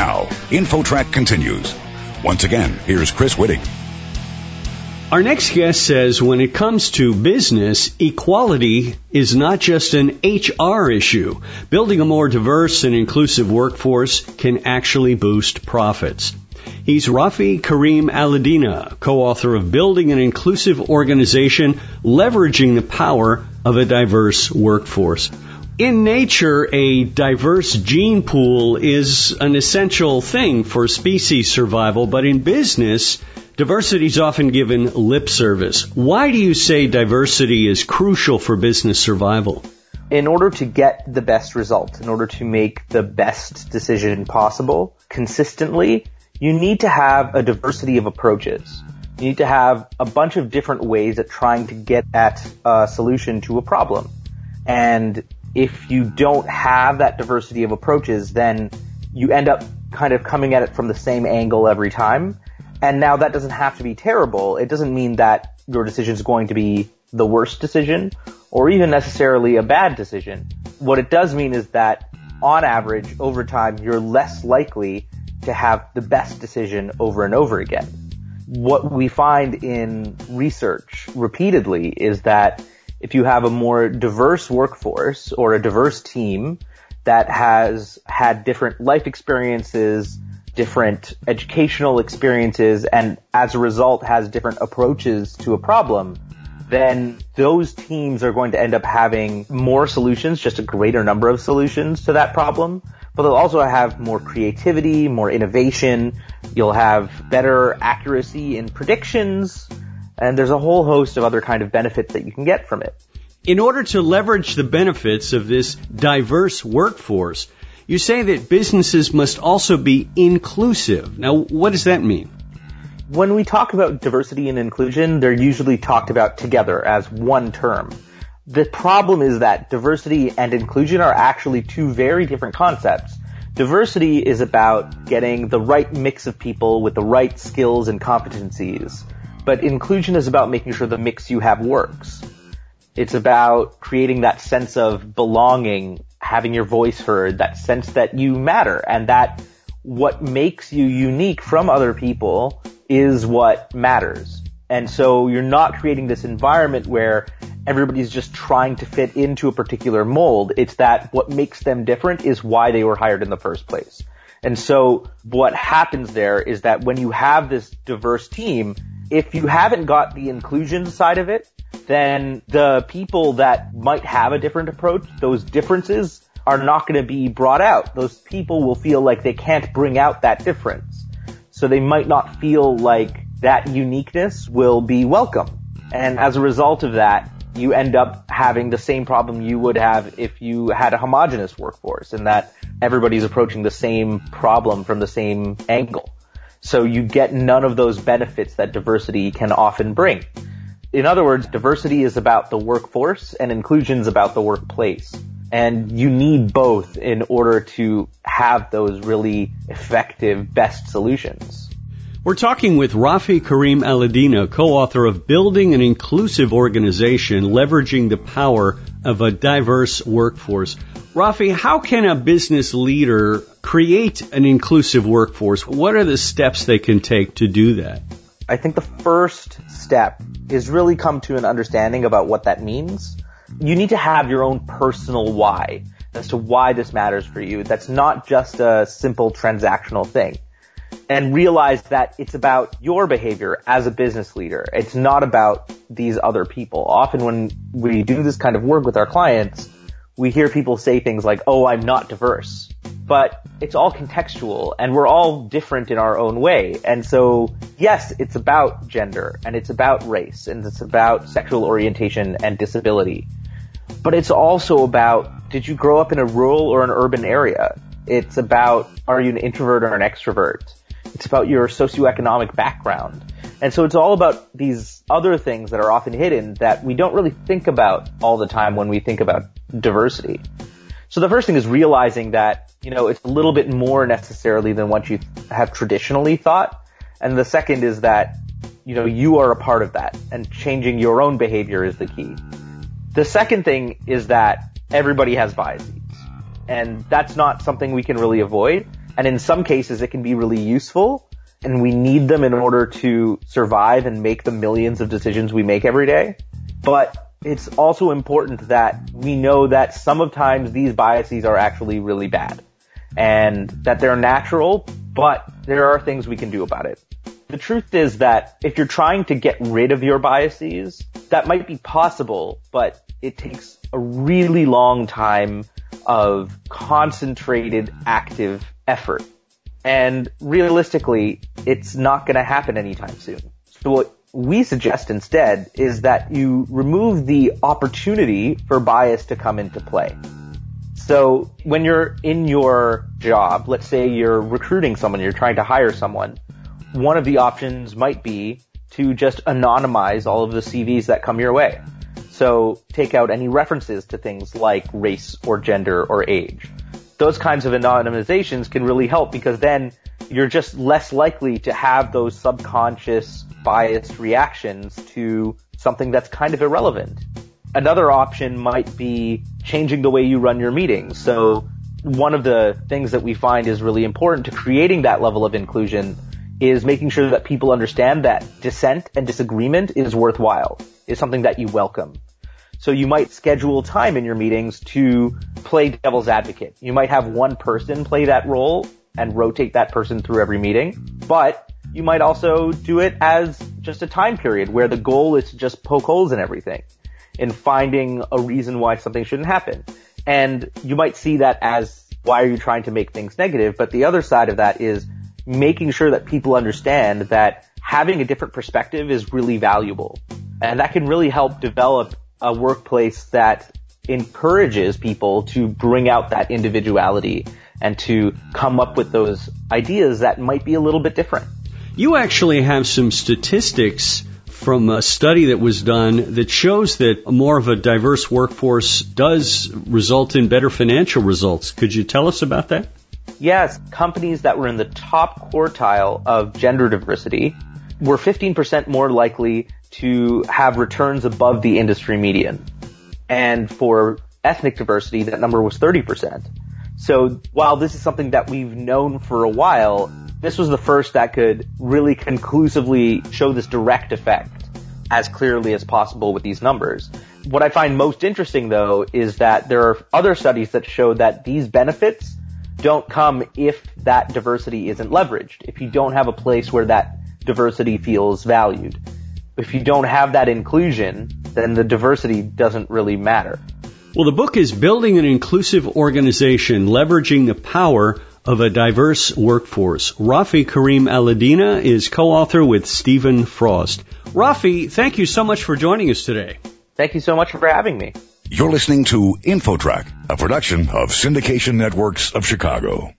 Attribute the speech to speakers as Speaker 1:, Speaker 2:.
Speaker 1: Now, InfoTrack continues. Once again, here's Chris Whitting.
Speaker 2: Our next guest says when it comes to business, equality is not just an HR issue. Building a more diverse and inclusive workforce can actually boost profits. He's Rafi Karim Alidina, co-author of Building an Inclusive Organization, Leveraging the Power of a Diverse Workforce. In nature, a diverse gene pool is an essential thing for species survival, but in business, diversity is often given lip service. Why do you say diversity is crucial for business survival?
Speaker 3: In order to get the best result, in order to make the best decision possible consistently, you need to have a diversity of approaches. You need to have a bunch of different ways at trying to get at a solution to a problem. And if you don't have that diversity of approaches, then you end up kind of coming at it from the same angle every time. And now that doesn't have to be terrible. It doesn't mean that your decision is going to be the worst decision or even necessarily a bad decision. What it does mean is that on average, over time, you're less likely to have the best decision over and over again. What we find in research repeatedly is that if you have a more diverse workforce or a diverse team that has had different life experiences, different educational experiences, and as a result has different approaches to a problem, then those teams are going to end up having more solutions, just a greater number of solutions to that problem. But they'll also have more creativity, more innovation. You'll have better accuracy in predictions and there's a whole host of other kind of benefits that you can get from it.
Speaker 2: In order to leverage the benefits of this diverse workforce, you say that businesses must also be inclusive. Now, what does that mean?
Speaker 3: When we talk about diversity and inclusion, they're usually talked about together as one term. The problem is that diversity and inclusion are actually two very different concepts. Diversity is about getting the right mix of people with the right skills and competencies but inclusion is about making sure the mix you have works. It's about creating that sense of belonging, having your voice heard, that sense that you matter, and that what makes you unique from other people is what matters. And so you're not creating this environment where everybody's just trying to fit into a particular mold. It's that what makes them different is why they were hired in the first place. And so what happens there is that when you have this diverse team, if you haven't got the inclusion side of it, then the people that might have a different approach, those differences are not going to be brought out. Those people will feel like they can't bring out that difference. So they might not feel like that uniqueness will be welcome. And as a result of that, you end up having the same problem you would have if you had a homogenous workforce and that everybody's approaching the same problem from the same angle. So you get none of those benefits that diversity can often bring. In other words, diversity is about the workforce and inclusion is about the workplace. And you need both in order to have those really effective best solutions.
Speaker 2: We're talking with Rafi Karim Alidina, co-author of Building an Inclusive Organization, Leveraging the Power of a Diverse Workforce. Rafi, how can a business leader create an inclusive workforce? What are the steps they can take to do that?
Speaker 3: I think the first step is really come to an understanding about what that means. You need to have your own personal why as to why this matters for you. That's not just a simple transactional thing and realize that it's about your behavior as a business leader. It's not about these other people. Often when we do this kind of work with our clients, we hear people say things like, oh, I'm not diverse. But it's all contextual and we're all different in our own way. And so, yes, it's about gender and it's about race and it's about sexual orientation and disability. But it's also about, did you grow up in a rural or an urban area? It's about, are you an introvert or an extrovert? It's about your socioeconomic background. And so it's all about these other things that are often hidden that we don't really think about all the time when we think about diversity. So the first thing is realizing that, you know, it's a little bit more necessarily than what you have traditionally thought. And the second is that, you know, you are a part of that and changing your own behavior is the key. The second thing is that everybody has biases and that's not something we can really avoid. And in some cases, it can be really useful and we need them in order to survive and make the millions of decisions we make every day. But it's also important that we know that some of times these biases are actually really bad and that they're natural, but there are things we can do about it. The truth is that if you're trying to get rid of your biases, that might be possible, but it takes a really long time of concentrated active effort. And realistically, it's not going to happen anytime soon. So what we suggest instead is that you remove the opportunity for bias to come into play. So when you're in your job, let's say you're recruiting someone, you're trying to hire someone, one of the options might be to just anonymize all of the CVs that come your way. So take out any references to things like race or gender or age. Those kinds of anonymizations can really help because then you're just less likely to have those subconscious biased reactions to something that's kind of irrelevant. Another option might be changing the way you run your meetings. So one of the things that we find is really important to creating that level of inclusion is making sure that people understand that dissent and disagreement is worthwhile, is something that you welcome. So you might schedule time in your meetings to play devil's advocate. You might have one person play that role and rotate that person through every meeting, but you might also do it as just a time period where the goal is to just poke holes in everything in finding a reason why something shouldn't happen. And you might see that as why are you trying to make things negative? But the other side of that is making sure that people understand that having a different perspective is really valuable. And that can really help develop a workplace that encourages people to bring out that individuality and to come up with those ideas that might be a little bit different.
Speaker 2: You actually have some statistics from a study that was done that shows that more of a diverse workforce does result in better financial results. Could you tell us about that?
Speaker 3: Yes, companies that were in the top quartile of gender diversity were 15% more likely to have returns above the industry median. And for ethnic diversity, that number was 30%. So while this is something that we've known for a while, this was the first that could really conclusively show this direct effect as clearly as possible with these numbers. What I find most interesting though is that there are other studies that show that these benefits don't come if that diversity isn't leveraged. If you don't have a place where that diversity feels valued. If you don't have that inclusion, then the diversity doesn't really matter.
Speaker 2: Well, the book is Building an Inclusive Organization, Leveraging the Power of a diverse workforce. Rafi Karim Alidina is co-author with Stephen Frost. Rafi, thank you so much for joining us today.
Speaker 3: Thank you so much for having me.
Speaker 1: You're listening to InfoTrack, a production of Syndication Networks of Chicago.